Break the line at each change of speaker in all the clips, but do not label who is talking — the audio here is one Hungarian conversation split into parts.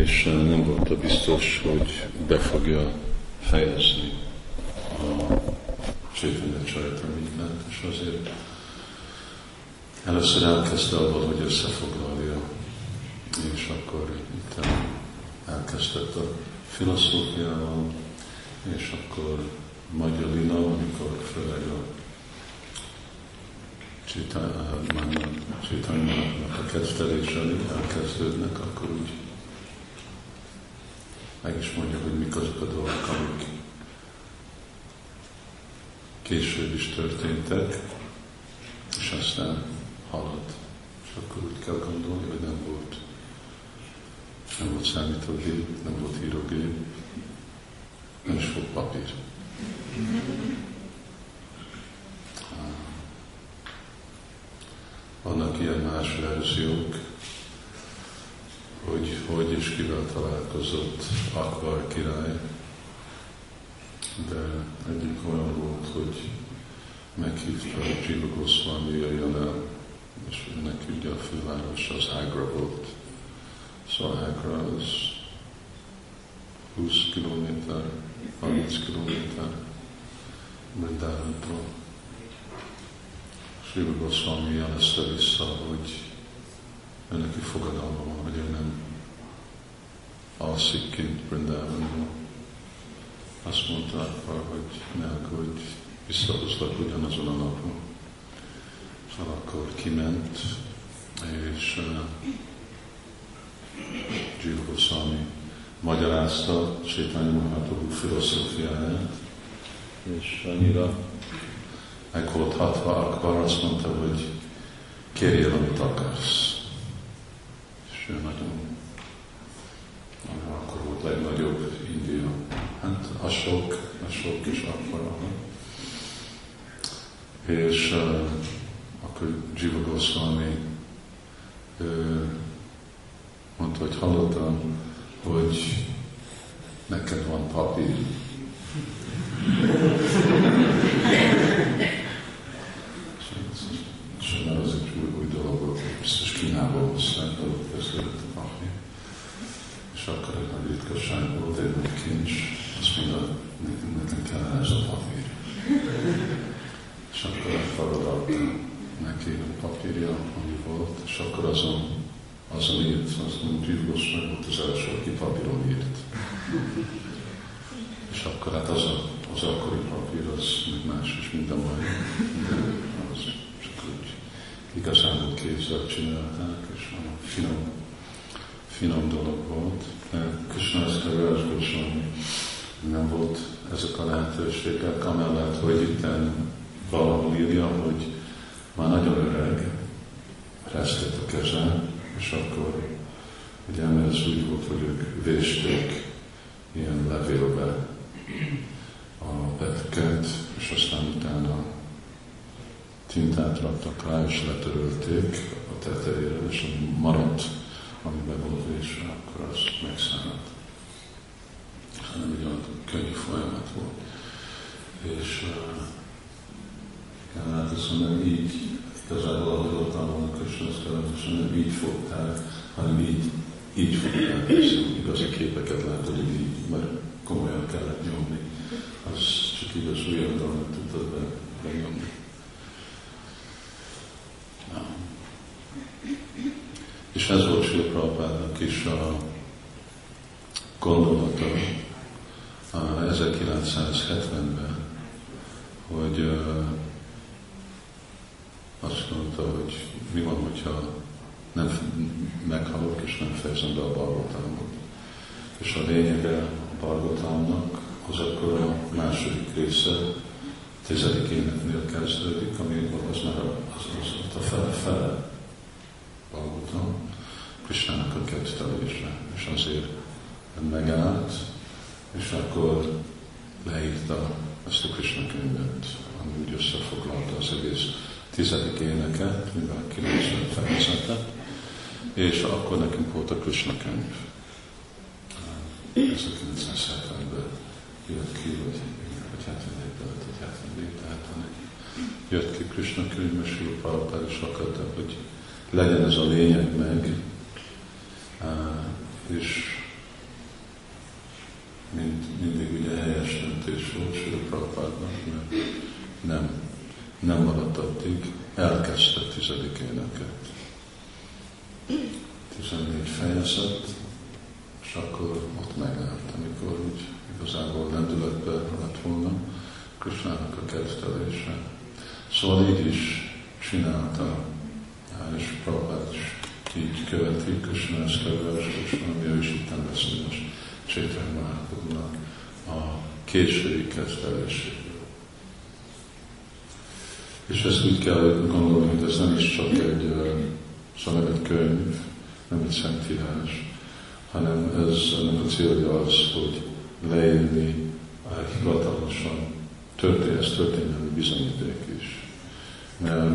és nem volt biztos, hogy be fogja fejezni a Chaitanya Csajtamikát, és azért először elkezdte abban, hogy összefoglalja, és akkor itt elkezdett a filozófiával, és akkor Magyarina, amikor főleg a Csitánynak a kedvtelései elkezdődnek, akkor úgy meg is mondja, hogy mik azok a dolgok, amik később is történtek, és aztán halad. És akkor úgy kell gondolni, hogy nem volt, nem volt számítógép, nem volt írógép, nem is volt papír. Vannak ilyen más verziók, hogy hogy és kivel találkozott Akbar király, de egyik olyan volt, hogy meghívta a Jiva Goswami jöjjön el, és neki ugye a főváros az Agra volt. Szóval Agra az 20 kilométer, 30 kilométer Brindávantól. Sri Goswami jelezte vissza, hogy ő neki fogadalma van, hogy ő nem alszik kint Brindavanban. Azt mondta akkor, hogy ne aggódj, visszahozlak ugyanazon a napon. Szóval akkor kiment, és uh, Jill Goswami magyarázta Sétány Mahaprabhu filozófiáját, és annyira meg volt hatva, akkor azt mondta, hogy kérjél, amit akarsz. És ő nagyon, akkor volt legnagyobb India. Hát a sok, a sok is akkor. És uh, akkor Jiva Goswami uh, mondta, hogy hallottam, hogy neked van papír. És már az egy új, új dolog volt, biztos Kínából hozták, ott kezdődött a papír. És akkor egy nagy ritkaság volt, egy nagy kincs, azt mondta, nekem, nekem kellene ez a papír. És akkor elfogadta neki a papírja, ami volt, és akkor azon azon írt, azt mondja, Gyilkos meg volt az első, aki papíron írt. És akkor hát az, a, az akkori papír, az még más is, mint a mai. De az csak úgy igazából kézzel csinálták, és finom, finom dolog volt. De Krishna ezt a nem volt ezek a lehetőségek, amellett, hogy itt valahol írja, hogy már nagyon öreg, resztett a kezem, és akkor ugye ez úgy volt, hogy ők vésték ilyen levélbe a betűket, és aztán utána tintát raktak rá, és letörölték a tetejére, és maradt, ami be volt vésve, akkor az megszállt. Hanem egy olyan könnyű folyamat volt. És igen, hát azt mondom, így igazából ahogy ott van Krishna szkálatosan nem így fogták, hanem így, így fogták, és igazi képeket látod, hogy így, mert komolyan kellett nyomni. Az csak igaz dolgot tudtad be, benyomni. Na. És ez volt Sri Prabhupádnak is a gondolata 1970-ben, hogy azt mondta, hogy mi van, hogyha nem meghalok és nem fejezem be a bargotámot. És a lényege a bargotámnak az akkor a második része, tizedik éneknél kezdődik, ami az már az, az, az a fele-fele bargotám, Krisnának a kedvtelésre. És azért megállt, és akkor leírta ezt a Krishna könyvet, ami úgy összefoglalta az egész tizedik éneke, mivel 90 fejezete, és akkor nekünk volt a Krishna könyv. 1970-ben jött ki, vagy, vagy 71-ben, vagy 74 tehát jött ki Krishna könyv, és Prabhupád is akarta, hogy legyen ez a lényeg meg, és mint mindig ugye helyes döntés volt Sőt Prabhupádnak, mert nem nem maradt addig, elkezdte tizedik éneket. 14 fejezet, és akkor ott megállt, amikor úgy igazából lendületbe lett volna Kösnának a kezdelése. Szóval így is csinálta, és Prabhupád is így követi, Kösna ezt és ami ő is itt beszél most Csétán a késői kezdeléséről. És ezt úgy kell gondolni, hogy ez nem is csak egy, egy könyv, nem egy szentírás, hanem ez ennek a célja az, hogy leírni hivatalosan történet, ez történelmi bizonyíték is. Mert,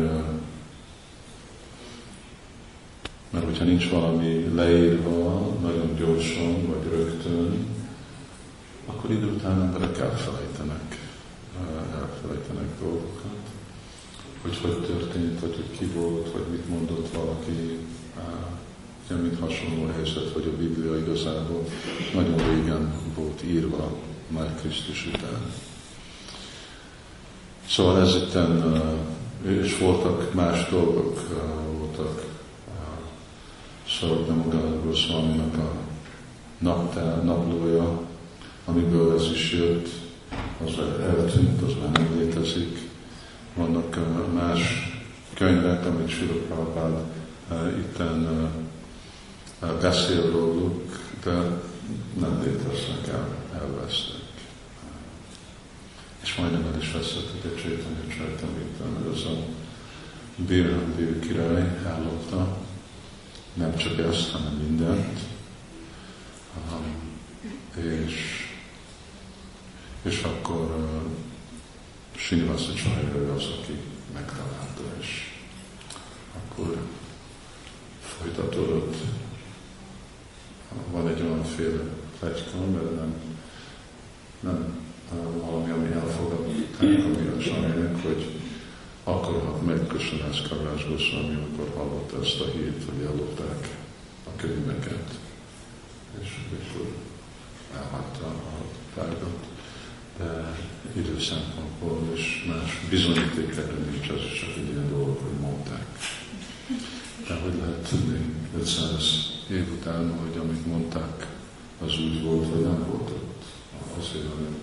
mert hogyha nincs valami leírva nagyon gyorsan vagy rögtön, akkor idő után emberek elfelejtenek, elfelejtenek dolgokat, hogy hogy történt, vagy hogy ki volt, vagy mit mondott valaki, mint hasonló helyzet, hogy a Biblia igazából nagyon régen volt írva, már Krisztus után. Szóval ez itt, és voltak más dolgok, voltak Szarabdamuga Goswaminak a naptár, naplója, amiből ez is jött, az eltűnt, az már nem létezik. Vannak más könyvek, amit Sila Prabhupád itten beszél róluk, de nem léteznek el, elvesztek. És majdnem el is veszettek egy Csaitanya Csaitamita, mert az a Bírhan király ellotta, nem csak ezt, hanem mindent. És, és akkor Srinivasa Csajra az, aki megtalálta, és akkor folytatódott van egy olyan féle plecska, mert nem, nem valami, ami elfogadott ami a Saminek, hogy akarhat megköszönni ezt Kavrás Goszvámi, amikor hallotta ezt a hírt, hogy ellopták a könyveket, és akkor elhagyta a tárgyat. Idő szempontból és más bizonyíték nincs, az csak egy ilyen dolog, hogy mondták. De hogy lehet tudni 500 év után, hogy amit mondták, az úgy volt, vagy nem volt ott. Azért nagyon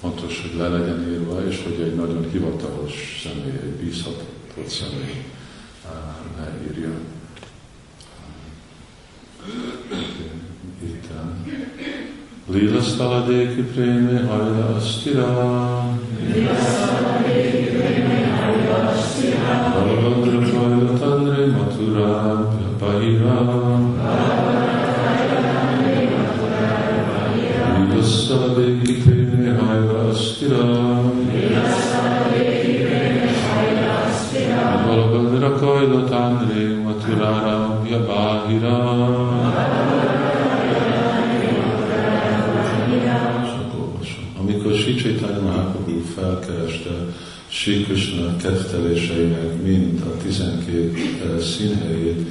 fontos, hogy le legyen írva, és hogy egy nagyon hivatalos személy, egy bízhatott személy leírja. Itten. Lila stala deki preme harila astira. Lila stala deki preme harila astira. Bhavandra paila tandre matura pahira. Lila stala deki preme harila astira. Lila stala deki preme harila astira. Bhavandra paila tandre matura pahira. Chaitanya Mahaprabhu felkereste Sri Krishna ketteléseinek mind a 12 uh, színhelyét,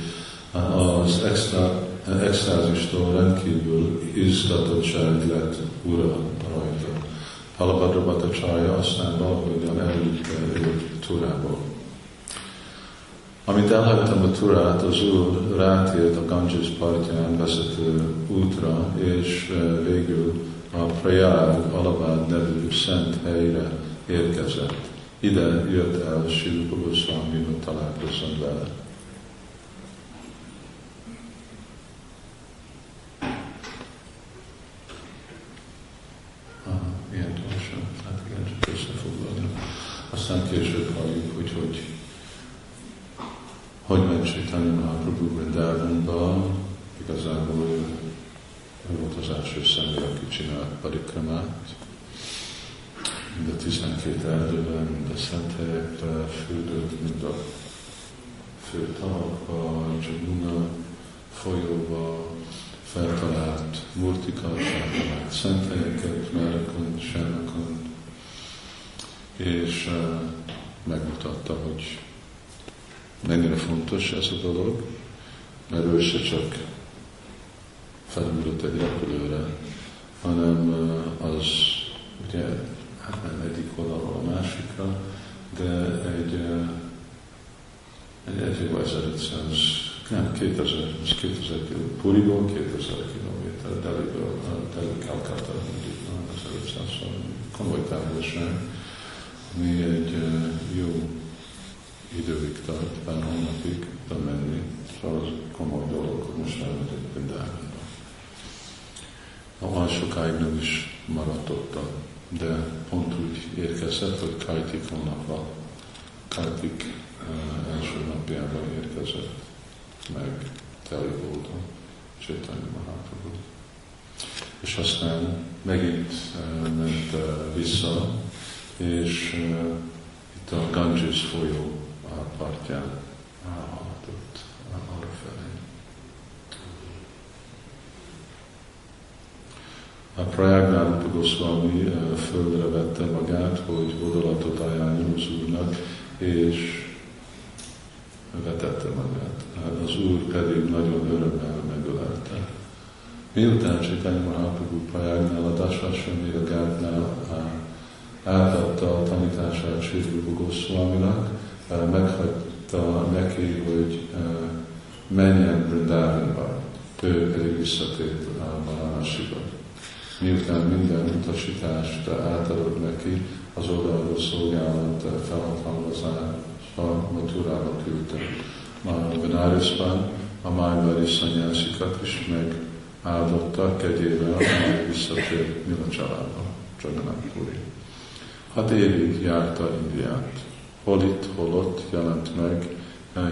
az extra extázistól rendkívül izgatottság lett ura rajta. Halabadra Bhattacharya aztán valahogyan elvitte őt Turából. Amit elhagytam a Turát, az úr rátért a Ganges partján vezető útra, és eh, végül a Prayag Alabad nevű szent helyre érkezett. Ide jött el Sri hogy találkozzon vele. aztán később halljuk, hogy hogy, hogy ment Chaitanya Mahaprabhu Vrindavanba, igazából ő, ő volt az első személy, aki parikramát, mind a 12 erdőben, mind a szent helyekre fürdött, mind a fő tavakba, Jamuna folyóba, feltalált murtika, feltalált szent helyeket, Merakon, Sernakon, és megmutatta, hogy mennyire fontos ez a dolog, mert ő se csak felülött egy repülőre, hanem az ugye nem egyik oldalról a másikra, de egy, egy, egy 1500, nem, 2000, ez 2000 km, Puriból 2000 km, Deliből, Delhi Calcutta, mondjuk 1500 komoly távolság, ami egy jó időig tart, pár hónapig menni, szóval az komoly dolog, most elmegyek Vindávonba. A sokáig nem is maradt ott, de pont úgy érkezett, hogy Kajtik hónapban, Kajtik uh, első napjában érkezett meg Teli volt a Csétányi Mahaprabhu. És aztán megint uh, ment uh, vissza, és itt a Ganges folyó partján haladott arra felé. A Prayagnál Goswami földre vette magát, hogy odalatot ajánljon az Úrnak, és vetette magát. Az Úr pedig nagyon örömmel megölelte. Miután Csitány Mahaprabhu Prayagnál a Dasvasvami a Gátnál átadta a tanítását Sri Goswaminak, meghagyta neki, hogy menjen Brindavanba, ő pedig visszatért a Varanasiba. Miután minden utasítást átadott neki, az odaadó szolgálat felhatalmazása Maturába küldte. Már a Benarisban a májvári szanyászikat is megáldottak kegyével, amely visszatért Mila családba, Jagannath Puri. Hat évig járta Indiát hol itt, hol ott jelent meg eh,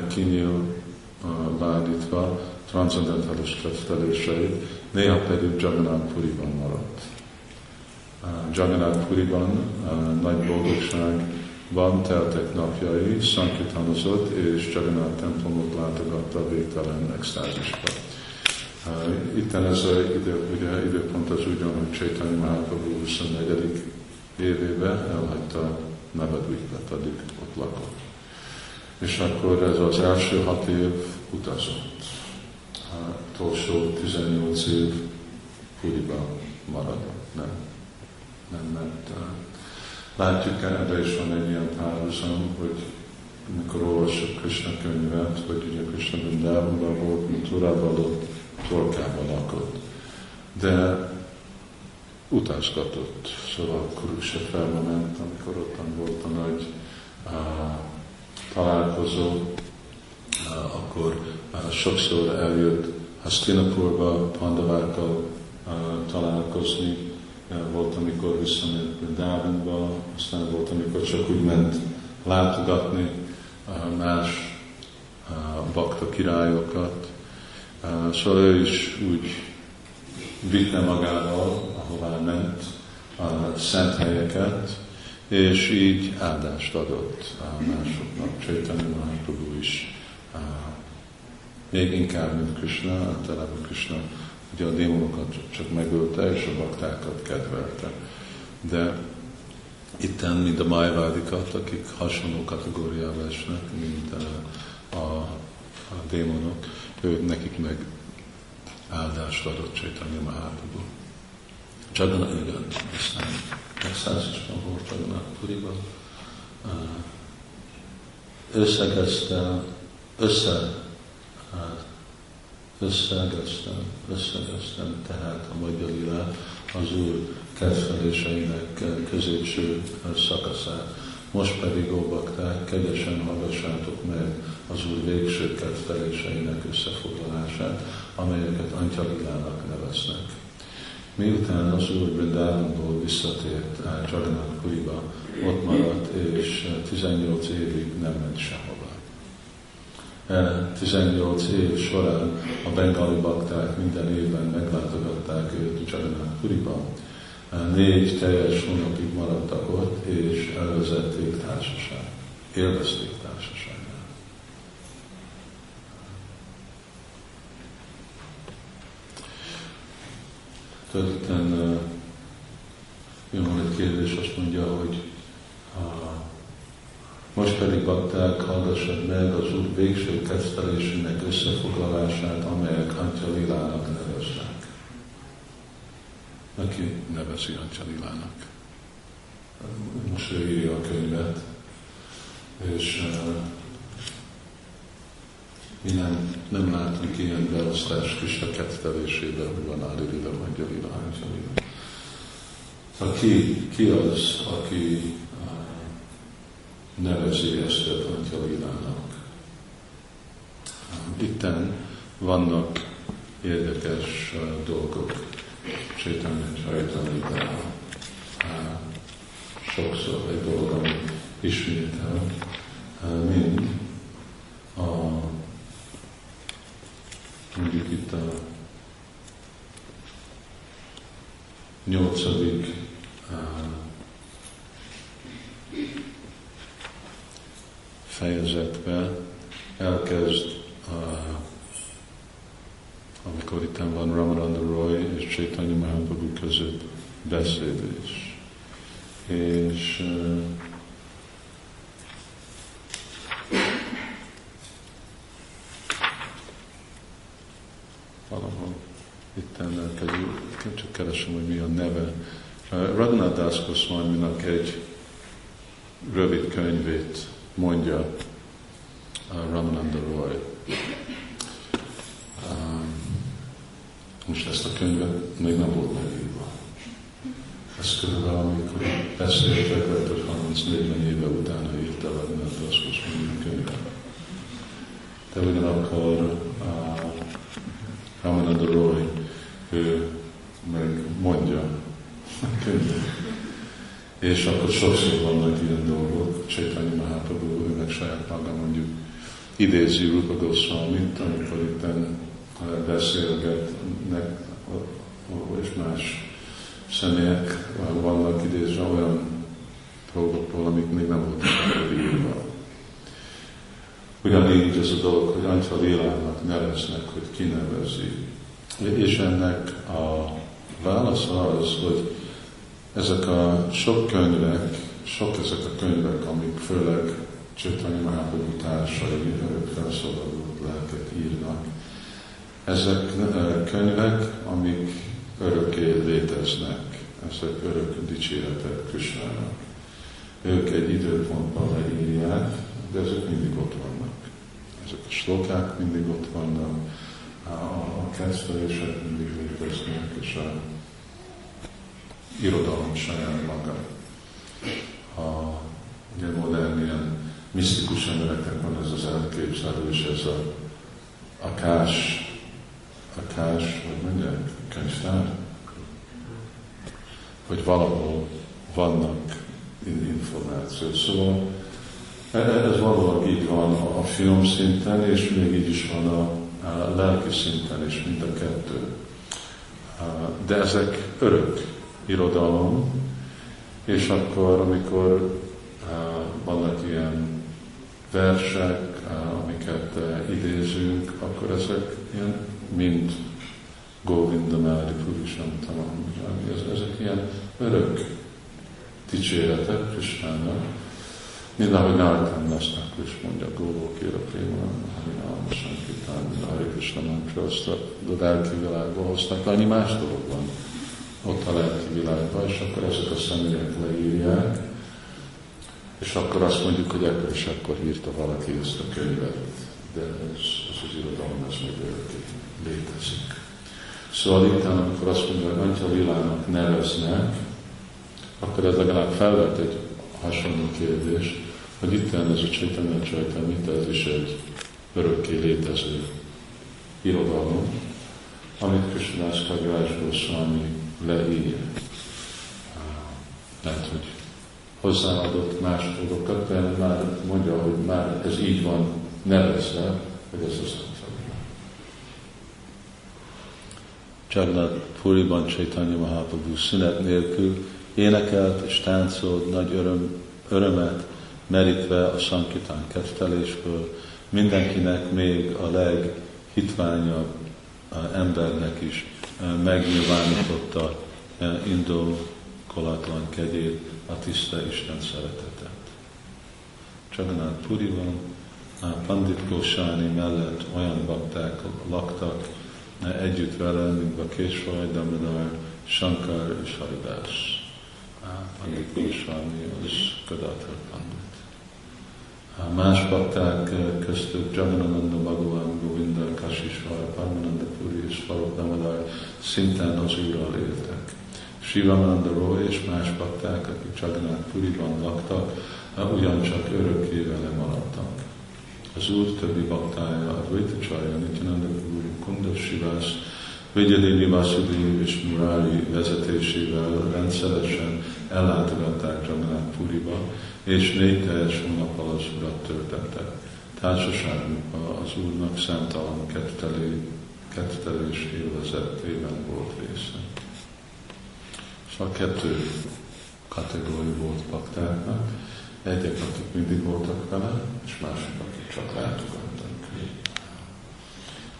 bádítva transzendentális kezdeléseit, néha pedig Jagannath Puriban maradt. Jagannath Puriban nagy boldogságban teltek napjai, szankitanozott és Jagannath templomot látogatta végtelen extázisba. Itt ez az idő, ugye, időpont az úgy van, hogy Csaitanya Mahaprabhu 24. évében elhagyta Navadvipet, addig ott lakott. És akkor ez az első hat év utazott. A utolsó 18 év Puriba maradott, nem, nem ment. Látjuk, ebben is van egy ilyen párhuzam, hogy amikor olvassuk Krishna könyvet, hogy ugye Krishna Vindávonban volt, Maturában ott, Torkában lakott. De utazgatott, szóval Kurukseferbe ment, amikor ottan volt a nagy uh, találkozó, uh, akkor uh, sokszor eljött Hastinapurba pandavákkal uh, találkozni, uh, volt, amikor visszament Brindávonba, aztán volt, amikor csak úgy ment látogatni más bakta királyokat. Szóval ő is úgy vitte magával ahová ment, a szent helyeket, és így áldást adott másoknak. Csaitanya Mahaprabhu is még inkább, mint Krishna, általában Krishna ugye a démonokat csak megölte, és a baktákat kedvelte. De itten, mint a májvádikat, akik hasonló kategóriába esnek, mint a, a, a démonok, ők nekik meg áldást adott Csaitanya Mahaprabhu. Csagana, igen, aztán megszállásban volt Csagana Puriban. Összegezte, össze, összegeztem, összegeztem tehát a magyar az Úr kedveléseinek középső szakaszát. Most pedig, ó bakták, kegyesen hallgassátok meg az Úr végső kedveléseinek összefoglalását, amelyeket Antyalilának neveznek. Miután az Úr Brindávonból visszatért Jagannath Puriba, ott maradt, és 18 évig nem ment sehova. 18 év során a bengali bakták minden évben meglátogatták őt Jagannath Puriba. Négy teljes hónapig maradtak ott, és elvezették társaság. Élvezték társaságát. Tulajdonképpen jön egy kérdés, azt mondja, hogy most pedig bakták, hallgassad meg az Úr végső kezdelésének összefoglalását, amelyek Antya Lilának neveznek. Aki nevezi Antya Lilának. most ő írja a könyvet, és uh, mi nem, nem látunk ilyen beosztás Krishna kettelésében, hogy van Ádilila, Magyalila, Ángyalila. Aki, ki az, aki nevezi ezt a Antyalilának? Itten vannak érdekes dolgok Csétanya Csajtanitában. Uh, sokszor egy dolog, ami ismétel, mind a mondjuk itt a nyolcadik amikor itt van Ramananda Roy és Chaitanya Mahaprabhu között beszélés. És valahol itt elkezdjük, csak keresem, hogy mi a neve. Raghunath Das Goswami-nak egy rövid könyvét mondja Ramananda Roy. Most ezt a könyvet még nem volt megírva. Ez körülbelül, amikor beszéltek, lehet, hogy 30-40 éve utána írta Raghunath Das Goswami a könyvet. De ugyanakkor uh, Ramananda Roy, ő meg mondja a könyvet. És akkor sokszor vannak ilyen dolgok, Csaitanya Mahaprabhu, ő meg saját maga mondjuk idézi Rupa Goswami-t, amikor itt beszélgetnek, és más személyek vannak idézve olyan dolgokból, amik még nem voltak írva. Ugyanígy ez a dolog, hogy Antya Lélának neveznek, hogy kinevezi. És ennek a válasz az, hogy ezek a sok könyvek, sok ezek a könyvek, amik főleg Csaitanya Mahaprabhu társai, felszabadult lelket írnak, ezek könyvek, amik örökké léteznek, ezek örök dicséretek Krisnának. Ők egy időpontban leírják, de ezek mindig ott vannak. Ezek a slokák mindig ott vannak, a kezdtelések mindig léteznek, és a irodalom saját maga. A ugye modern ilyen misztikus embereknek van ez az elképzelés, ez a akás, akás, hogy mondják, könyvtár, hogy valahol vannak információ. Szóval e, ez valóban így van a, film szinten, és még így is van a lelki szinten is, mind a kettő. De ezek örök irodalom, és akkor, amikor vannak ilyen versek, amiket idézünk, akkor ezek ilyen mind Govinda Mári Purushantamam, ezek ilyen örök dicséretek Krisnának, mint ahogy Nártán lesznek is mondja, Góló Kéra Préma, Harinám, Sankitán, Hari Krishna Mantra, azt a lelki világba hoztak le, annyi más dolog van ott a lelki világban, és akkor ezek a személyek leírják, és akkor azt mondjuk, hogy ekkor és akkor írta valaki ezt a könyvet, de ez, ez az irodalom, ez még létezik. Szóval itt, amikor azt mondja, hogy Antya Lilának neveznek, akkor ez legalább felvet egy hasonló kérdés, hogy itt ez a Csaitanya Csaitanya, ez is egy örökké létező irodalom, amit Krishnás Kavirás Goswami leírja. Lehet, hogy hozzáadott más dolgokat, de már mondja, hogy már ez így van nevezve, hogy ez az Jagannath Puriban Chaitanya Mahaprabhu szünet nélkül énekelt és táncolt nagy öröm, örömet, merítve a sankitán kettelésből, mindenkinek még a leghitványabb embernek is megnyilvánította indokolatlan kegyét, a tiszta Isten szeretetet. Jagannath Puriban, Pandit Goswami mellett olyan bakták laktak együtt vele, mint a Késvaj, Damodar, Shankar és Haridás. Pandit Goswami, az Gadadhar Pandit. Más bakták köztük Jaganananda Bhagavan, Govinda, Kashisvara, Parmananda Puri és Farok Namadar szintén az Úrral éltek. Shivananda Roy és más bakták, akik Jagannath Puriban laktak, ugyancsak örökké vele maradtak. Az Úr többi baktája, a Dvaita Nityananda Guru, Kunda Sivász, Vigyadévi Vasudev és Murari vezetésével rendszeresen ellátogatták Jagannath Puriba, és négy teljes hónappal az urat töltettek. Társaságukban az úrnak számtalan kettelés élvezetében volt része. Szóval kettő kategória volt baktáknak. Egyek, akik mindig voltak vele, és mások, akik csak látogattak.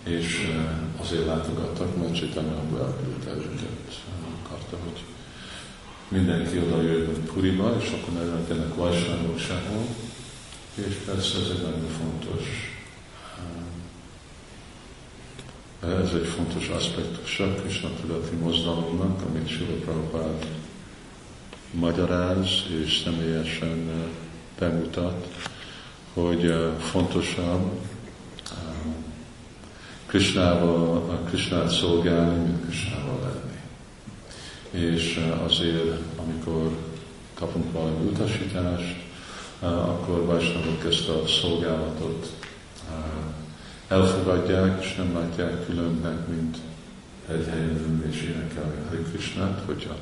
És azért látogattak, mert Csitanya elküldte őket. Akarta, hogy mindenki oda jöjjön Puriba, és akkor ne legyenek vajsánok sehol. És persze ez egy nagyon fontos ez egy fontos aspektus a Krishna tudati mozdalomnak, amit Sila Prabhupád magyaráz és személyesen bemutat, hogy fontosabb Krishnával, Krishnát szolgálni, mint Krishnával lenni. És azért, amikor kapunk valami utasítást, akkor Vajsnavok ezt a szolgálatot elfogadják, és nem látják különnek, mint egy helyen és énekelni Hari Krishnát, hogyha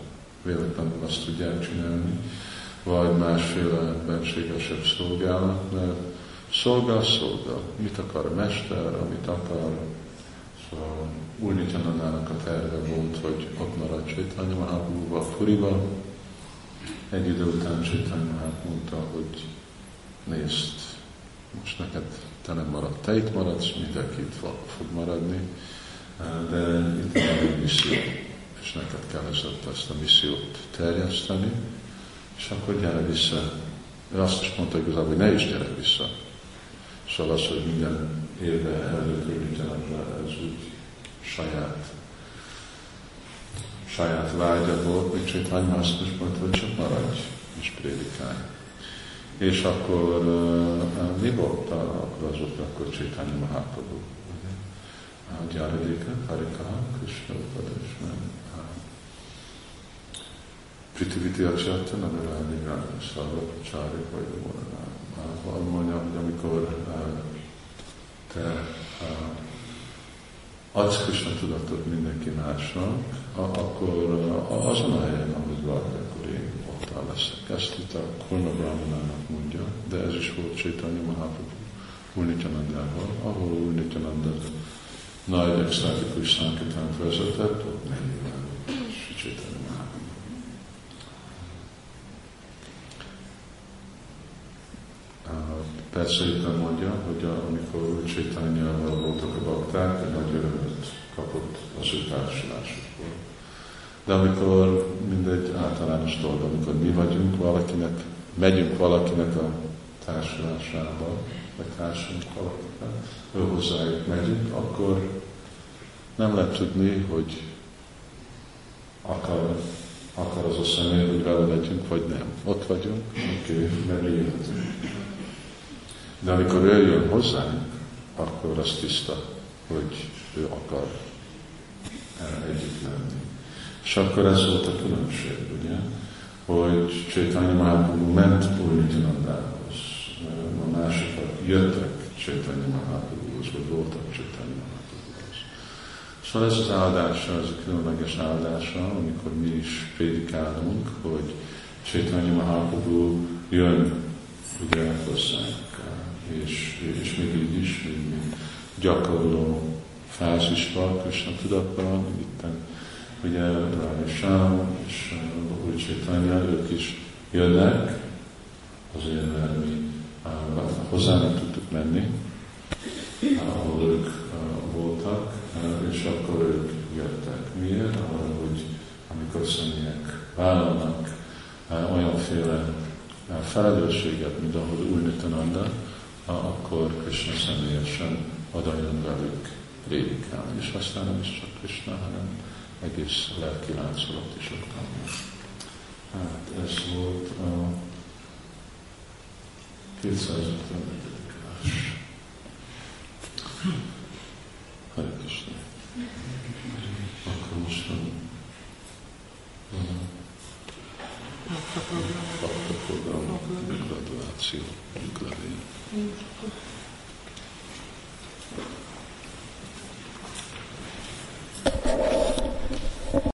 véletlenül azt tudják csinálni, vagy másféle benségesebb szolgálat, mert szolgál, szolgál. Mit akar a mester, amit akar. Szóval Úr Nityanandának a terve volt, hogy ott marad Csaitanya Mahaprabhuba, Puriba. Egy idő után Csaitanya Mahaprabhu mondta, hogy nézd, most neked te nem marad, te itt maradsz, mindenki itt fog maradni, de itt van egy misszió, és neked kell ezt a missziót terjeszteni, és akkor gyere vissza. Ő azt is mondta igazából, hogy ne is gyere vissza. Szóval az, hogy minden évben előkörültenek ez úgy saját saját vágya volt, még Csaitanya azt is mondta, hogy csak maradj és prédikálj. És akkor uh, mi volt akkor az ott, akkor Csaitanya Mahaprabhu? Gyáradéka, Harikaha, Krishna Upadesman, Pritiviti Acsarta, Nadarani Rána, Csári, vagy a mondja, hogy amikor te adsz Krishna tudatot mindenki másnak, akkor azon a helyen, ahogy vagy, akkor én ott leszek. Ezt itt a Kurna Brahmanának mondja, de ez is volt Chaitanya Mahaprabhu Úrnityanandával, ahol Úrnityananda nagy extatikus szánkatánt vezetett, ott 40 Chaitanya Persze itt mondja, hogy amikor Csaitányával voltak a bakták, egy nagy örömöt kapott az ő társulásukból. De amikor mindegy általános dolog, amikor mi vagyunk valakinek, megyünk valakinek a társulásába, vagy társulunk valakinek, ő hozzájuk megyünk, akkor nem lehet tudni, hogy akar, akar az a személy, hogy vele legyünk, vagy nem. Ott vagyunk, oké, okay, mert de amikor ő jön hozzánk, akkor az tiszta, hogy ő akar együtt lenni. És akkor ez volt a különbség, ugye? Hogy Csaitanya Mahaprabhu ment Purnityanandához, a másikat jöttek Csaitanya Mahaprabhuhoz, vagy voltak Csaitanya Mahaprabhuhoz. Szóval ez az áldása, ez a különleges áldása, amikor mi is prédikálunk, hogy Csaitanya Mahaprabhu jön ugye hozzánk és, és még így is, még gyakorló fázisban, Krishna tudatban, itt ugye Sám és Úr Csétanya, ők is jönnek, azért mert mi hozzá nem tudtuk menni, ahol ők voltak, és akkor ők jöttek. Miért? Hogy amikor személyek vállalnak olyanféle felelősséget, mint ahol Úr Nitananda, akkor Krishna személyesen adajon velük prédikálni. És aztán nem is csak Krishna, hanem egész lelki láncolat is ott Hát ez volt a 250. vers. Hare Krishna. Akkor most a Pakta program, graduáció, levél. книжку.